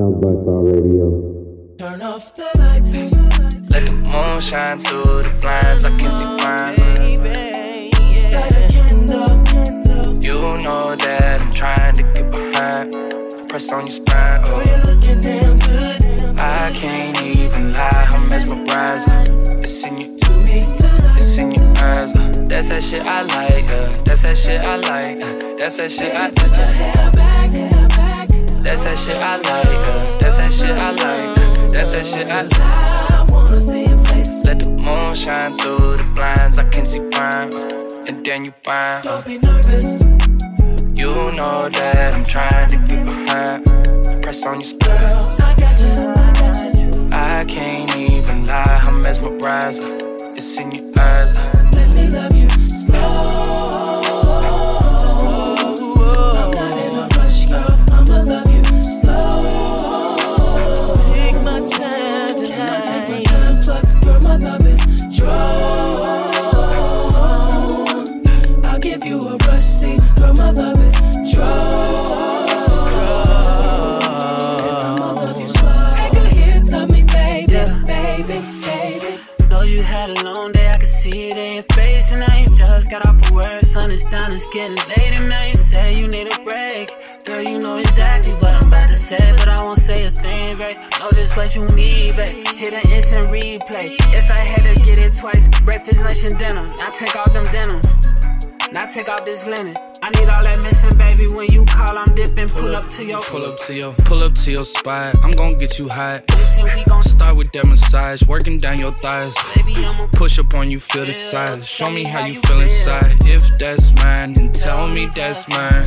South by Star Radio. Turn off the lights. Let the moon shine through the blinds. I can see mine. Light a candle. You know that I'm trying to get behind. Press on your spine. Girl, Oh, you're looking damn good. I can't even lie. I'm mesmerized. It's in you. To me tonight. It's in your eyes. uh, That's that shit I like. Uh, that's that shit I like. Uh, that's that shit I Put your hair back. That's that shit I like. Uh, that's that shit I like. Uh, that's that shit I like. I wanna see your face. Let the moon shine through the blinds. I can see mine. Uh, and then you find. Don't be nervous. you know that I'm trying to get behind. Press on your. Girl, I got you, I got you. I can't even lie. I'm mesmerized. It's in your eyes. Just got off of work, sun is down, it's getting late. And now you say you need a break. Girl, you know exactly what I'm about to say, but I won't say a thing, babe. Know just what you need, babe. Hit an instant replay. Yes, I had to get it twice. Breakfast, lunch, and dinner. I take off them denims. Now take off this linen. I need all that missing, baby. When you call, I'm dipping. Pull up to your pull up to your, pull up to your spot. I'm gonna get you hot. Listen, we gon' Start with that massage, working down your thighs. baby, I'ma Push up on you, feel the size. Show me how you feel inside. If that's mine, then tell me that's mine.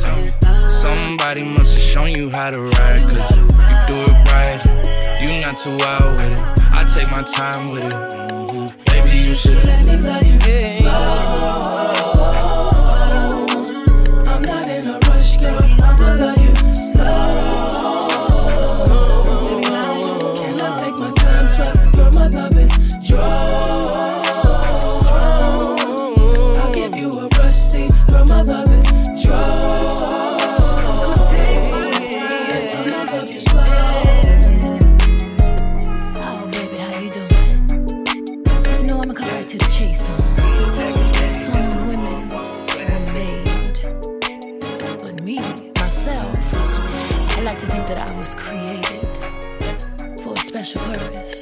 Somebody must have shown you how to ride, cause you do it right. You not too wild with it. I take my time with it. Mhm. Baby, you should. Let me love you slow. That I was created for a special purpose.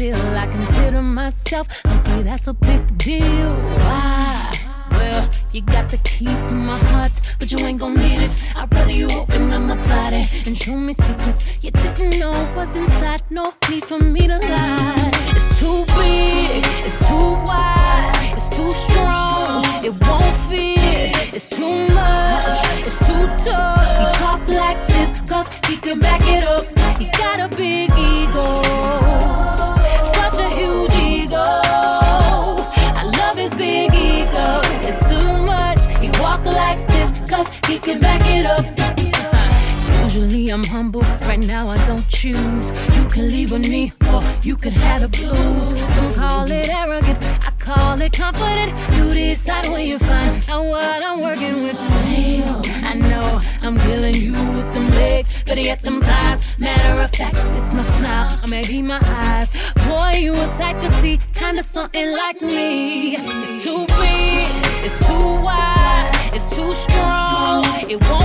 Feel. I consider myself lucky, that's a big deal. Why? Well, you got the key to my heart, but you ain't gon' need it. I'd rather you open up my body and show me secrets you didn't know was inside. No need for me to lie. It's too big, it's too wide, it's too strong, it won't fit. It's too much, it's too tough. He talk like this, cause he can back it up. He got a big ego, he can back it up. Usually I'm humble, right now I don't choose. You can leave with me, or you can have the blues. Some call it arrogant, I call it confident. You decide when you find out what I'm working with. Damn, I know I'm killing you with them legs, better yet them thighs. Matter of fact, it's my smile, maybe my eyes. Boy, you a sight to see, kinda something like me. It's too big, it's too wide, it's too strong, it won't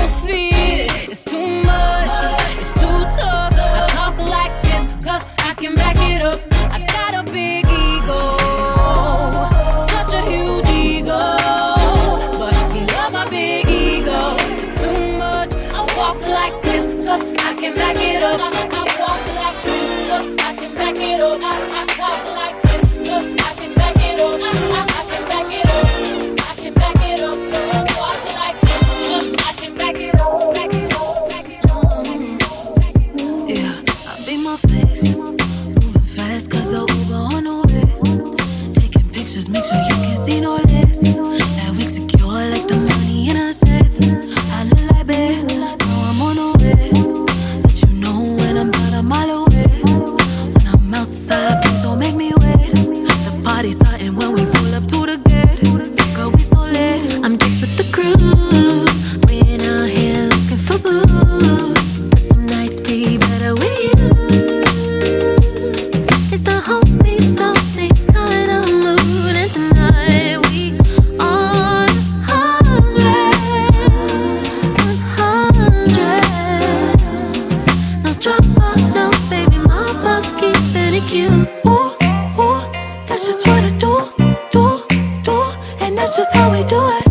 baby, my mouth keeps sending you. Ooh, ooh, that's just what I do, do, do, and that's just how we do it.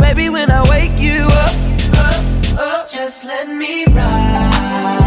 Baby, when I wake you up, up, up, just let me ride.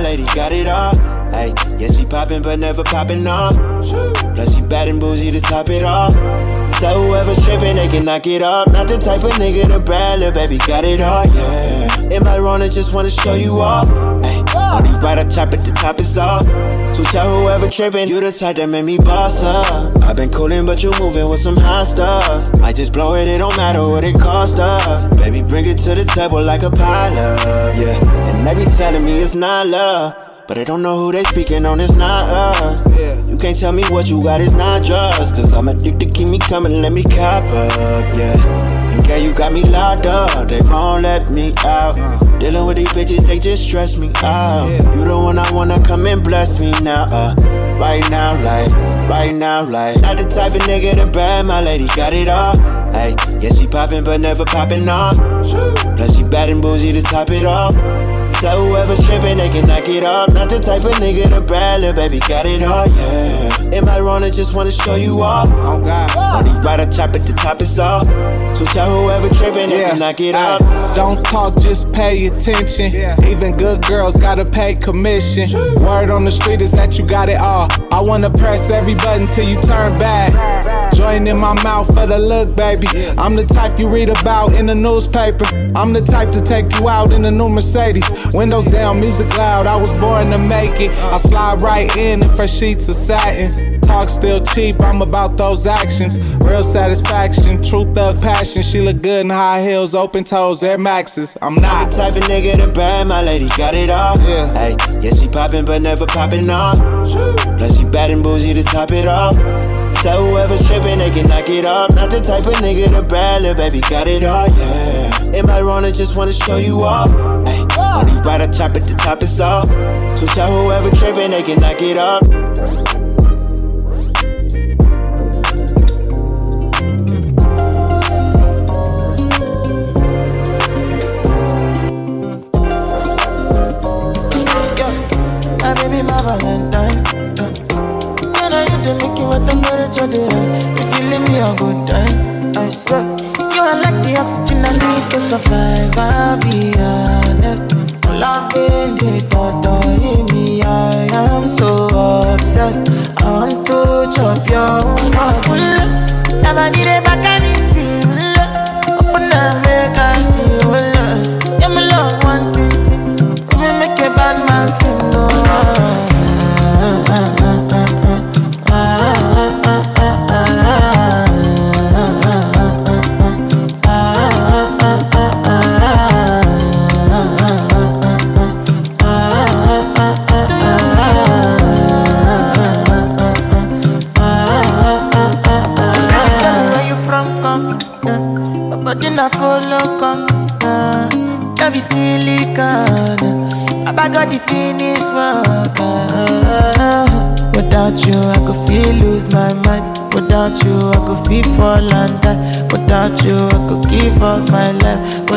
Lady got it all. Hey, yeah, she poppin', but never poppin' off. Plus, she bad and bougie to top it off. So whoever trippin', they can knock it off. Not the type of nigga to brag, baby got it all, yeah. Am I wrong? I just wanna show you off. Hey, on these right, I chop at the top, is off. So tell whoever trippin', you the type that made me boss up. i been coolin', but you moving with some hot stuff. I just blow it, it don't matter what it cost up. Baby, bring it to the table like a pilot, yeah. And they be telling me it's not love. But I don't know who they speaking on, it's not us. You can't tell me what you got, it's not drugs. Cause I'm addicted, keep me coming, let me cop up, yeah. And girl, you got me locked up, they won't let me out. Uh. Dealing with these bitches, they just stress me out. You the one I wanna come and bless me now, uh. Right now, like, right now, like. Not the type of nigga to brag, my lady got it all. Hey, yeah, she poppin', but never poppin' off. Plus, she bad and bougie to top it off. So whoever trippin', they can knock it off. Not the type of nigga to brag, baby got it all, yeah. Am I wrong? I just wanna show you off. Oh God. These right, I chop at the top, it's off. So tell whoever trippin', they can knock it off. Don't talk, just pay attention. Even good girls gotta pay commission. Word on the street is that you got it all. I wanna press every button till you turn back. Join in my mouth for the look, baby. I'm the type you read about in the newspaper. I'm the type to take you out in a new Mercedes. Windows down, music loud. I was born to make it. I slide right in in fresh sheets of satin. Talk still cheap, I'm about those actions. Real satisfaction, true thug passion. She look good in high heels, open toes, Air Maxes. I'm Not not. the type of nigga to brag, my lady got it all. Yeah. Hey, yeah, she poppin', but never poppin' off. Plus, she bad and bougie to top it off. So whoever trippin', they can knock it off. Not the type of nigga to brag, little baby got it all, yeah. Am I wrong? I just wanna show you off. Hey, on these right, I chop at the top, it's off. So tell whoever trippin', they can knock it off. With the temperature there, if you leave me a good time, I swear. You are like the oxygen I need to survive. I'll be honest. Loving the thought Without you, I could give up my life.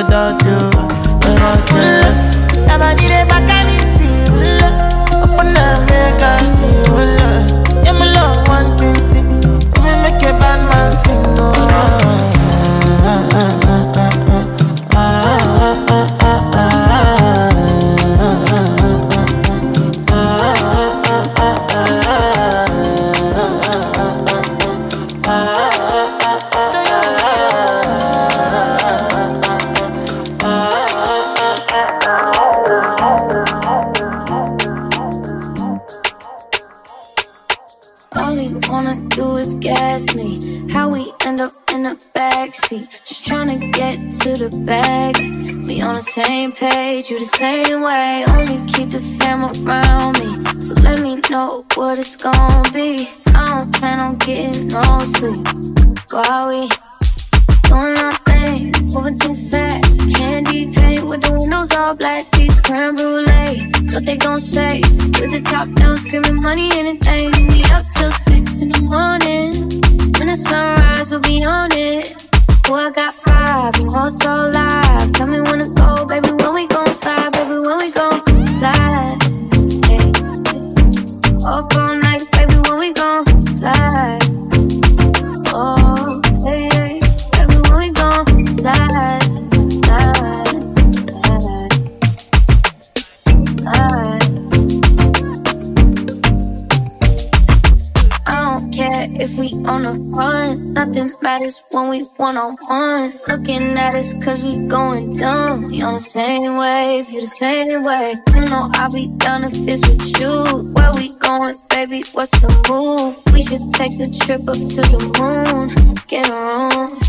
Us cause we going dumb. We on the same wave, you the same way. You know I'll be down if it's with you. Where we going, baby? What's the move? We should take a trip up to the moon. Get a room.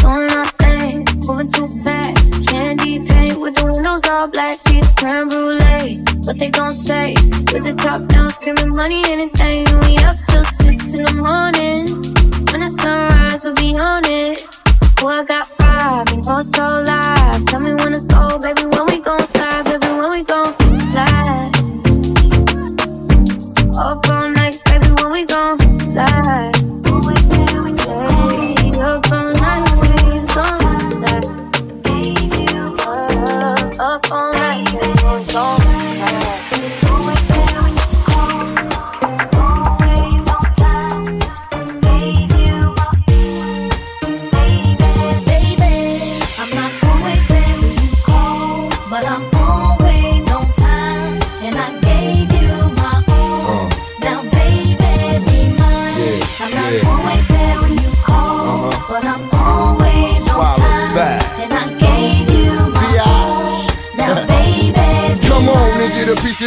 Doing our thing, moving too fast. Candy paint with the windows all black, seats creme brulee. What they gon' say? With the top down, screaming money, anything. We up till six in the morning. When the sunrise, we'll be on it. Boy, I got five, you know so live. Tell me when to go, baby, when we gon' slide,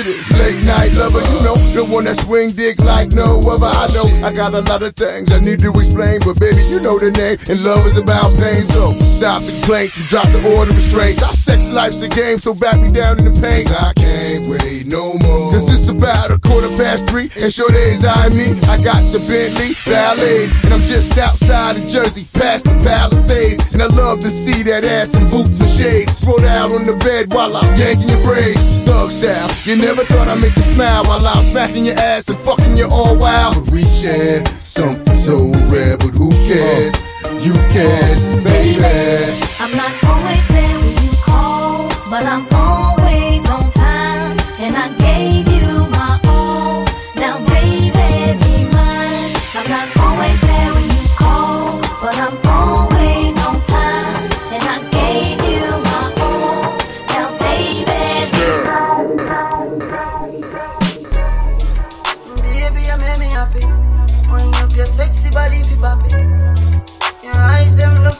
late night lover. You know, the one that swing dick like no other. I know I got a lot of things I need to explain, but baby, you know the name. And love is about pain. So stop the complaints and drop the order of restraints. Our sex life's a game, so back me down in the pain. 'Cause I can't wait no more. Cause it's about a quarter past three, and sure days I me. I got the Bentley Ballet, and I'm just outside of Jersey, past the Palisades. And I love to see that ass in boots and shades. Spread out on the bed while I'm yanking your braids. Thug style, you never thought I'd make you smile while I'm smacking your ass and fucking you all oh, wild. But we share something so rare, but who cares? You can, baby. I'm not always there when you call, but I'm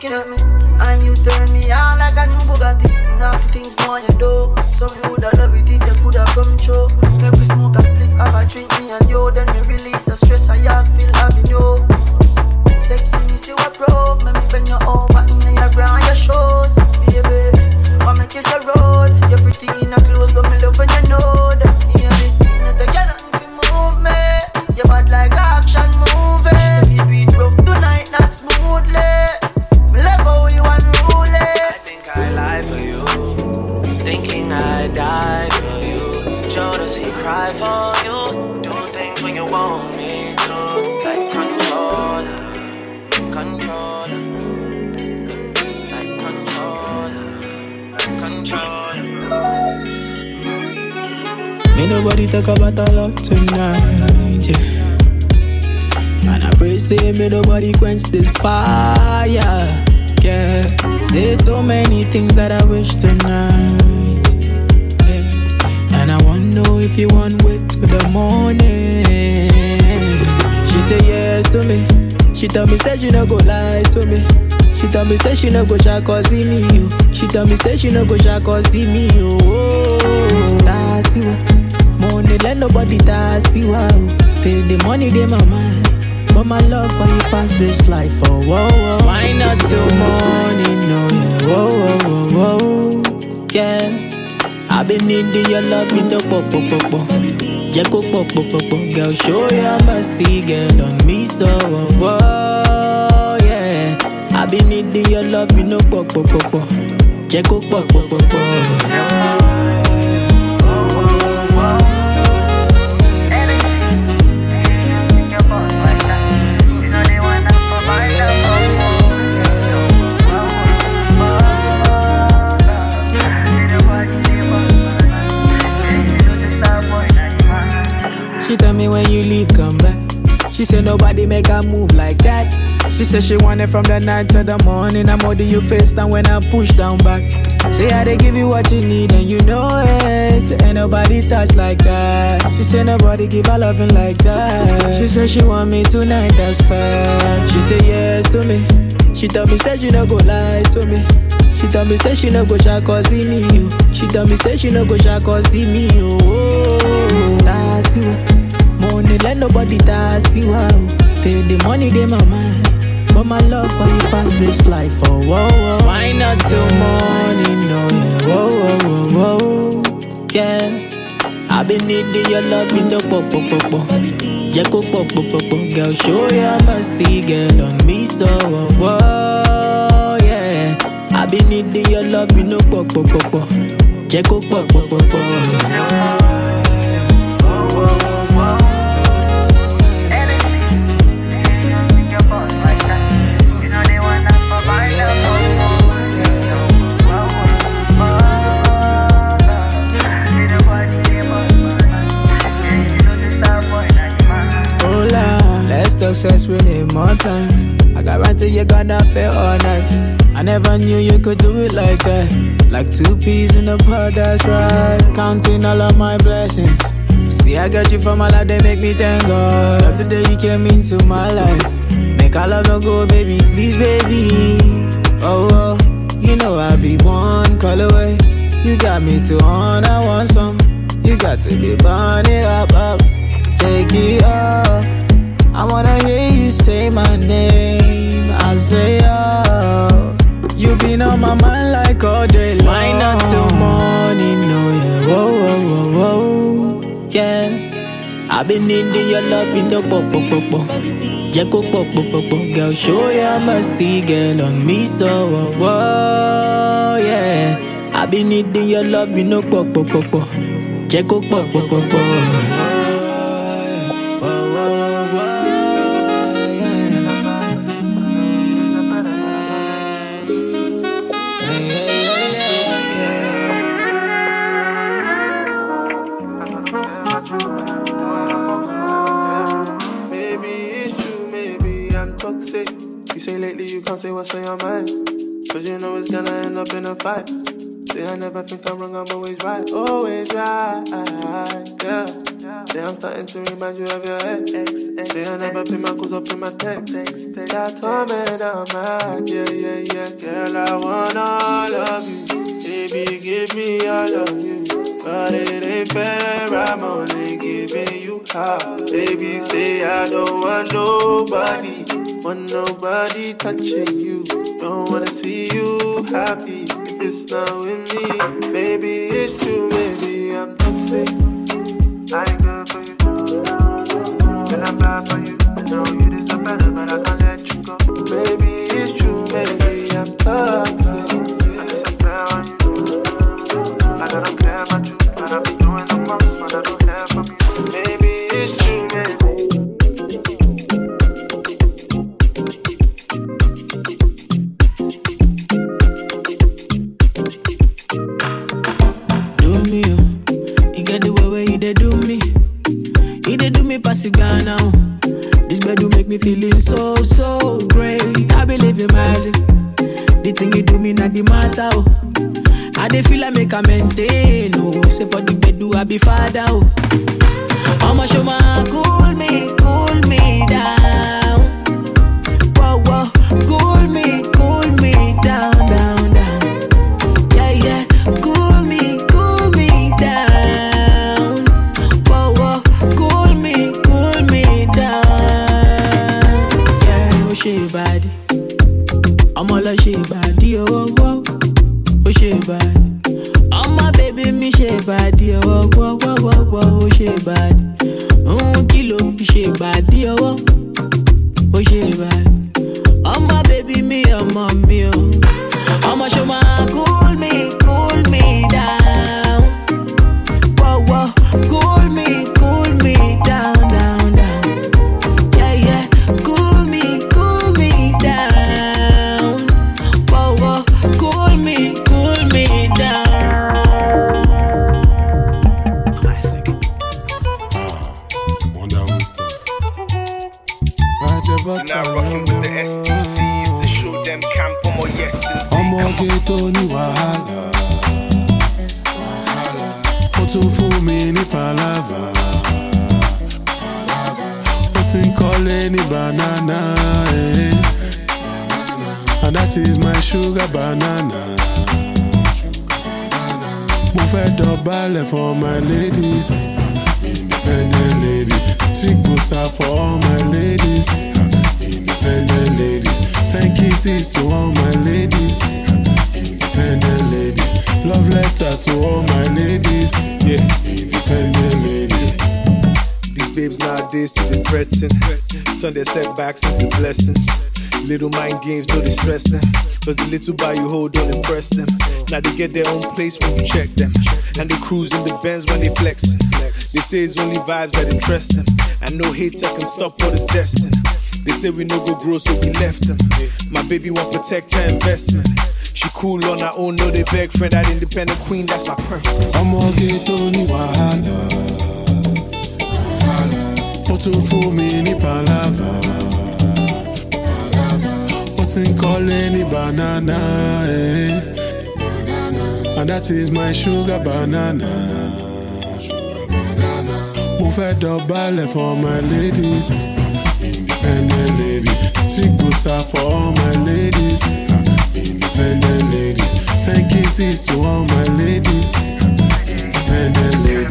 looking at me. And you turn me on like a new Bugatti. Naughty things more you do. So me woulda love it if you coulda come true. Make we smoke a spliff, have a drink, me and you. Then me release the stress I have, feel having you. Sexy, me see what me say she no go try cause see me yo. She tell me say she no go try cause see me yo. Oh, that's. Money let nobody you. Oh. Say the money they my mind. But my love for you pass this life, oh, whoa, whoa. Why not till morning, no, yeah, whoa, whoa, whoa, whoa, yeah. I've been needing your love in the pop, pop, pop, pop. Jacko, pop, pop, pop, pop. Girl, show your mercy, girl, Your love in the pop, pop, pop, pop. She tell me when you leave, come back. She said nobody make her move like that. She said she want it from the night to the morning. I'm holding you face down when I push down back. Say I they give you what you need and you know it. Ain't nobody touch like that. She said nobody give her loving like that. She said she want me tonight, that's fact. She said yes to me. She told me say she no go lie to me. She told me say she no go try cause see me you. She told me say she no go try cause see me you. Oh, that's you. Money let nobody that's you. Say the money they my mind. But my love for you pass this life, oh whoa whoa. Why not till morning, no yeah, whoa whoa whoa whoa, yeah. I've been needing your love in the pop pop pop pop. Jacko pop pop pop pop, girl show your mercy, girl on me so whoa whoa, yeah. I've been needing your love in the pop pop pop pop. Jacko pop pop pop pop. Talk we need more time. I got right till you gonna feel all night. I never knew you could do it like that. Like two peas in a pod, that's right. Counting all of my blessings. See, I got you from my life, they make me thank God. Love today you came into my life. Make our love no go, baby, please, baby. Oh, oh, you know I be one call away. You got me to on, I want some. You got to be burning up, up. Take it up. I wanna hear you say my name. I say, oh, you been on my mind like all day long. Why not till morning? No, yeah, whoa, whoa, whoa, whoa, yeah. I've been needing your love in the pop, pop, pop, pop. Jacko pop, pop, pop, pop. Girl, show your mercy, girl, on me, so, whoa, whoa, yeah. I've been needing your love in the pop, pop, pop, pop. Jacko pop, pop, pop, pop. I'm wrong, I'm always right. Always right, yeah. Say I'm starting to remind you of your ex. Say I never pay my calls up in my text. That torment I'm mad, yeah, yeah, yeah. Girl, I want all of you. Baby, give me all of you. But it ain't fair, I'm only giving you half. Baby, say I don't want nobody. Want nobody touching Now rocking with the STCs to show them camp on my yes and ọmọge tó ní wàhálà. Ó tún fún mi ní palava. Ó ti ń kọ́lé ní banana eh. and that is my sugar banana. Mo fẹ́ dọ̀bálẹ̀ for my ladies. Independent ladies trigosa for all my ladies independent ladies send kisses to all my ladies independent ladies love letter to all my ladies yeah independent ladies These babes nowadays to be threatened. Turn their setbacks into blessings. Little mind games, no they stress them. Cause the little bar you hold don't impress them. Now they get their own place when you check them. And they cruise in the Benz when they flexing. They say it's only vibes that interest them. And no hater can stop what is destined. They say we no go grow, so we left them. My baby want protect her investment. She cool on her own, no they beg friend. That independent queen, that's my preference. ọmọge tó ní wàhálà ó tún fún mi ní palava ó ti banana eh. and that is my sugar banana mo fẹ́ dọ̀bálẹ̀ for my ladies independent trigosa for all my ladies. Independent to all my ladies. Ladies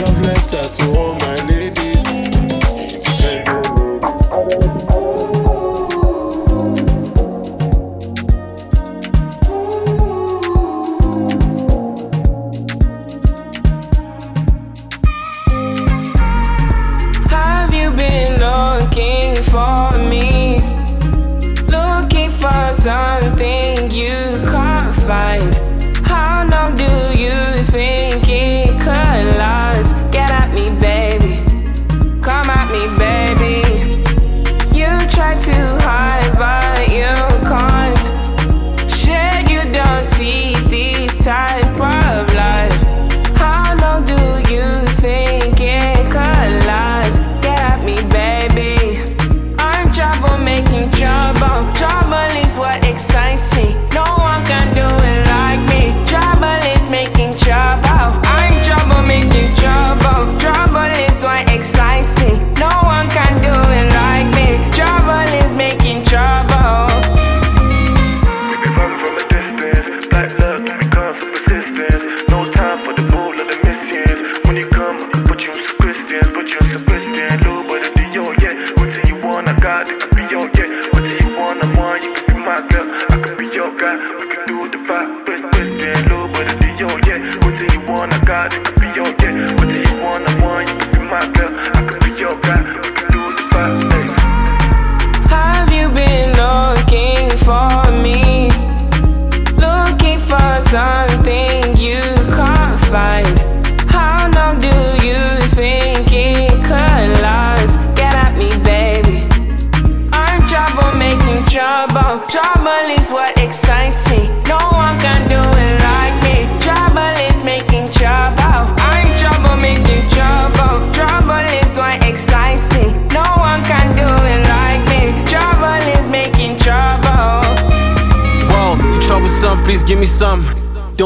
love letter to all my ladies.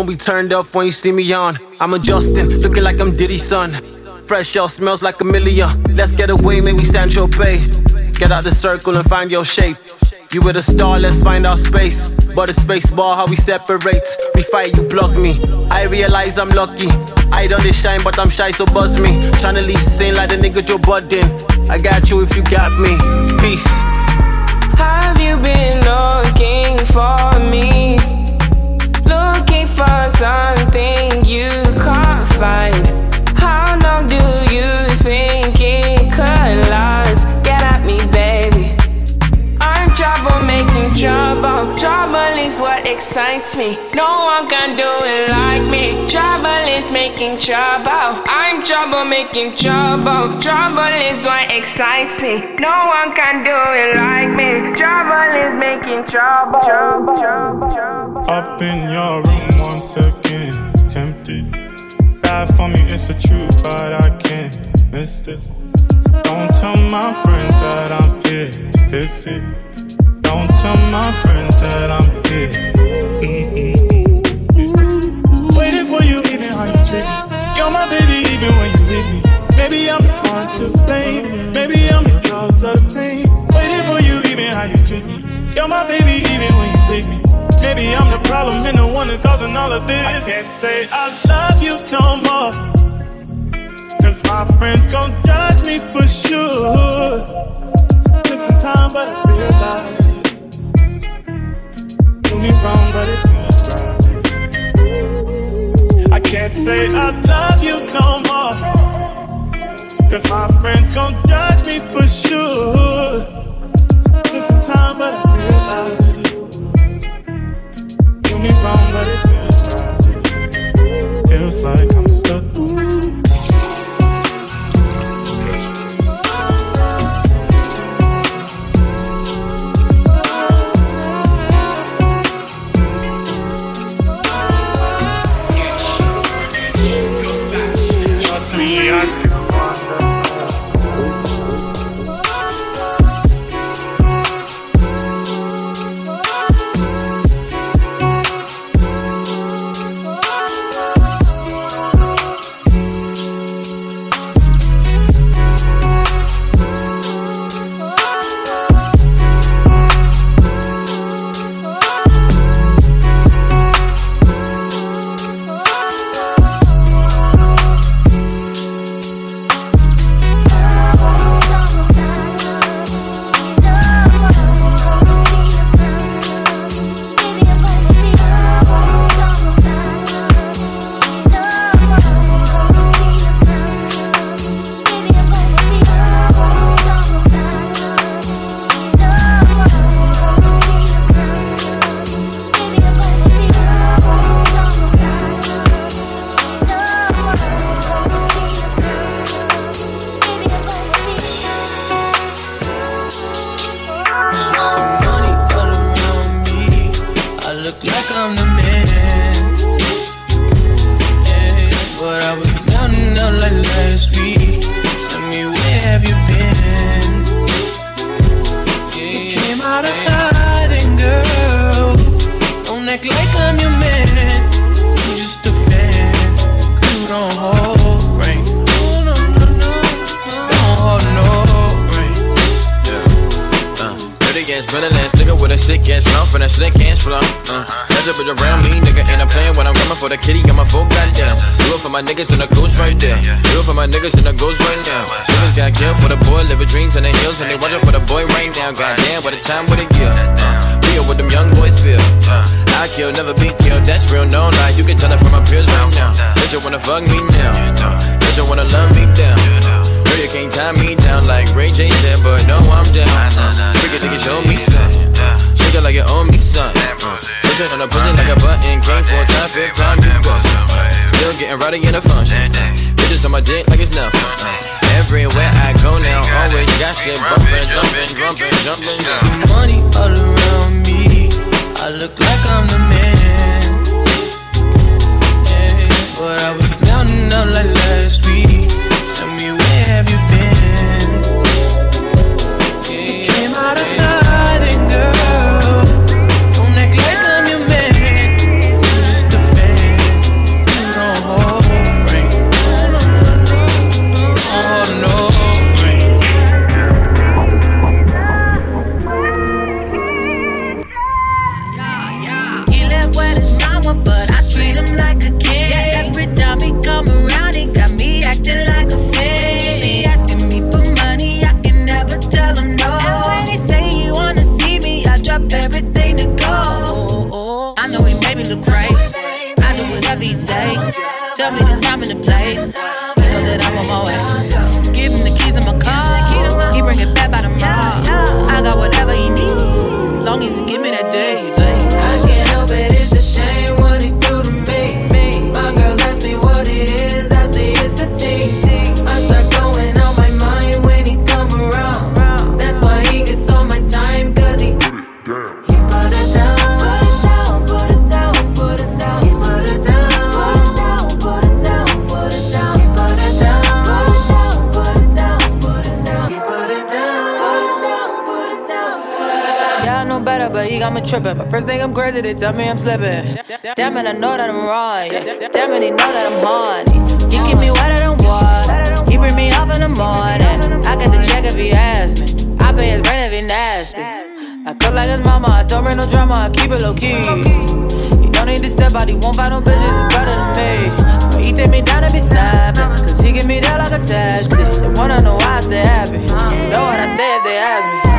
Don't be turned up when you see me on. I'm adjusting, looking like I'm Diddy's son. Fresh y'all smells like a million. Let's get away, maybe Sancho Bay. Get out the circle and find your shape. You with a star, let's find our space. But a space bar, how we separate. We fight, you block me. I realize I'm lucky. I don't shine, but I'm shy, so buzz me. Tryna leave sin like the nigga Joe Budden. I got you if you got me. Peace. Have you been looking for me? Something you can't find. How long do you think it could last? Get at me, baby. I'm trouble making trouble. Trouble is what excites me. No one can do it like me. Trouble is making trouble. I'm trouble making trouble. Trouble is what excites me. No one can do it like me. Trouble is making trouble. trouble, trouble, trouble. Up in your room second, tempted. Bad for me, it's the truth, but I can't miss this. Don't tell my friends that I'm here to visit. Don't tell my friends that I'm here. Mm-mm. Waiting for you, even how you treat me. You're my baby, even when you with me. Maybe I'm the one to blame. Maybe I'm the cause of pain. Waiting for you, even how you treat me. You're my baby, even when you with me. Maybe I'm the problem and the one that's causing all of this. I can't say I love you no more. Cause my friends gon' judge me for sure. Took some time, but I realized. Do me wrong, but it's not right. I can't say I love you no more. Cause my friends gon' judge me for sure. Took some time, but I realized. Wrong, but it's right. Feels like I'm owe me some. Uh, Push it on the pussy like a button. Came for a time, fifth time you bust. Still getting rowdy in the function. Bitches on my dick like it's nothing. Everywhere I go now, always got shit bumping, jumping, jumping, jumping. Money all around me. I look like I'm the man. But I was down and out like last week. Tell me where have you been? Me tripping. But first thing I'm crazy, they tell me I'm slipping. Damn it, I know that I'm wrong. Damn it, he know that I'm horny. He keep me wetter than water. He bring me up in the morning. I got the check if he ask me. I pay his rent if he nasty. I cook like his mama. I don't bring no drama. I keep it low key. He don't need to step out. He won't find no bitches is better than me. But he take me down and be snapping. Cause he give me that like a taxi. They wanna know why I stay happy. Know what I say if they ask me.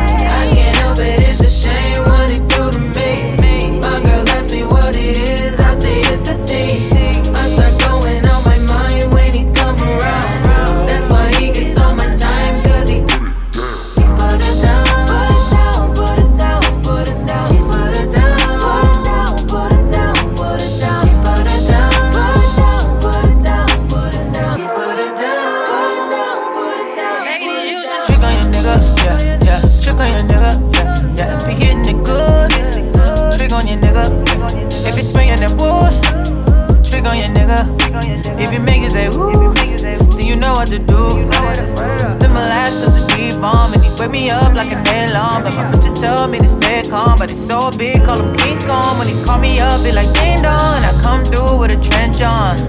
If you make it say woo, then you know what to do. Spend my last cause the deep bomb and he wake me up like an alarm. And my bitches tell me to stay calm, but he's so big, call him King Kong. When he call me up, be like ding dong, and I come through with a trench on.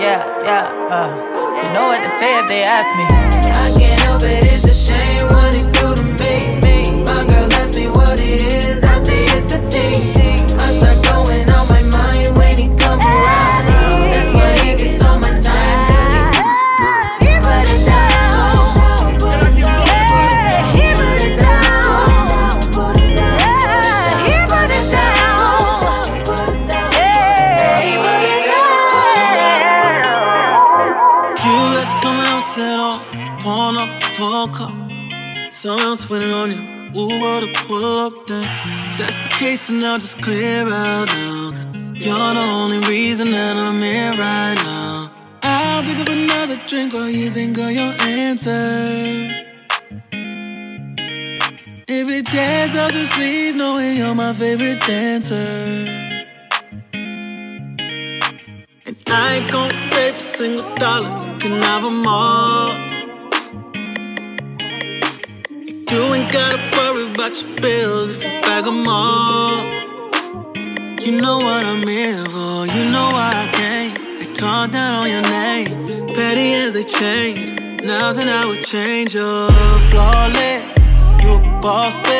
Yeah, yeah, uh. You know what to say if they ask me. I can't help it, Case, and I'll just clear out now. You're the only reason that I'm here right now. I'll think of another drink while you think of your answer. If it tears, I'll just leave knowing you're my favorite dancer. And I ain't gon' save a single dollar, you can have 'em all. You ain't gotta about your bills if you bag 'em all. You know what I'm here for, you know why I came. They talk down on your name, petty as they change. Nothing I would change, you're flawless. You a boss, bitch.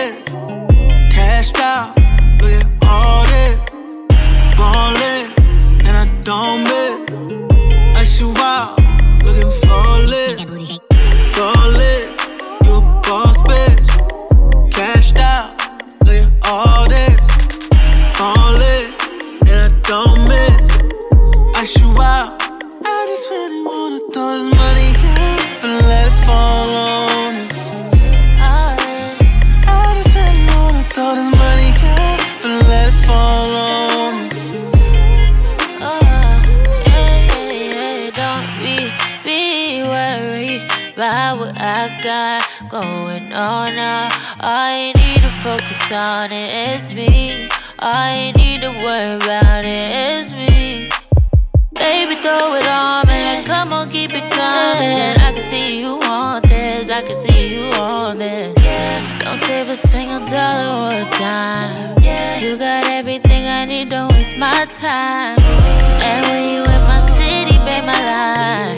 My time. And when you in my city, babe, my life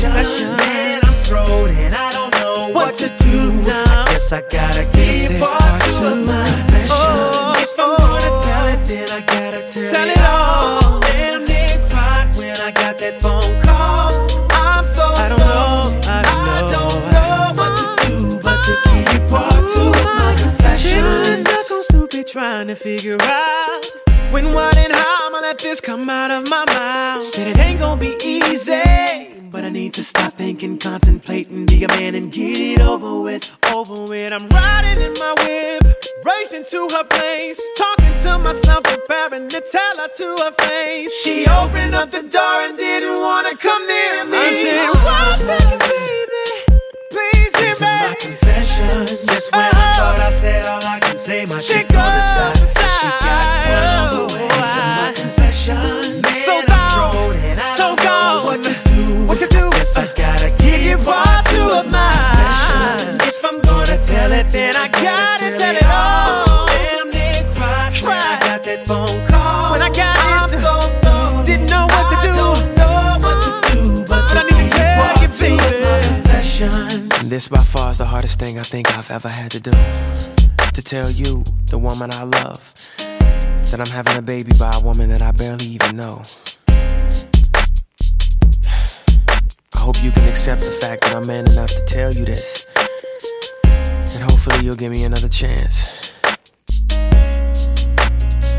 confessions. Man, I'm thrown and I don't know what to do now. I guess I gotta keep part two of my confessions. Oh, if I'm gonna tell it, then I gotta tell, tell it all. Damn near cried when I got that phone call. I'm so I don't know, I don't know, what to do but to keep part two of my confessions. Stuck on stupid trying to figure out when, what, and how let this come out of my mouth. Said it ain't gonna be easy. But I need to stop thinking, contemplating, be a man and get it over with. Over with. I'm riding in my whip, racing to her place, talking to myself, preparing to tell her to her face. She opened up the door and didn't wanna come near me. I said, One second, baby, please hear me. my confessions. Just when I thought I said all I can say, my chick on the side she got one on the way. These are my confessions. Man, so gone, so gone. What to do? What to do? Guess I gotta give you part two of mine. If I'm gonna tell it, then I gotta tell it all. Damn near cried when I got that phone call. When I got it, I'm so thrown. Didn't know what to do. Know what to do, but I need to tell you, baby. Confessions. And this by far is the hardest thing I think I've ever had to do. To tell you, the woman I love, that I'm having a baby by a woman that I barely even know. I hope you can accept the fact that I'm man enough to tell you this. And hopefully you'll give me another chance.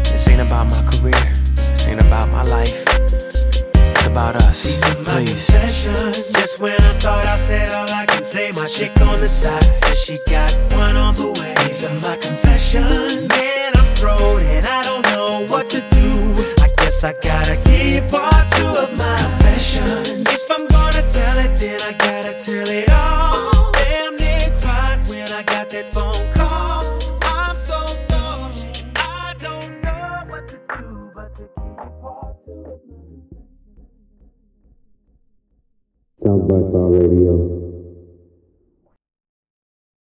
This ain't about my career, this ain't about my life. It's about us. Please. confessions. Just when I thought I said all I can say, my chick on the side says she got one on the way. These are my confessions. Man, Thrown and I don't know what to do. I guess I gotta keep part two of my confessions. If I'm gonna tell it, then I gotta tell it all. Damn near cried when I got that phone call. I'm so. I don't know what to do but to keep two of my Radio.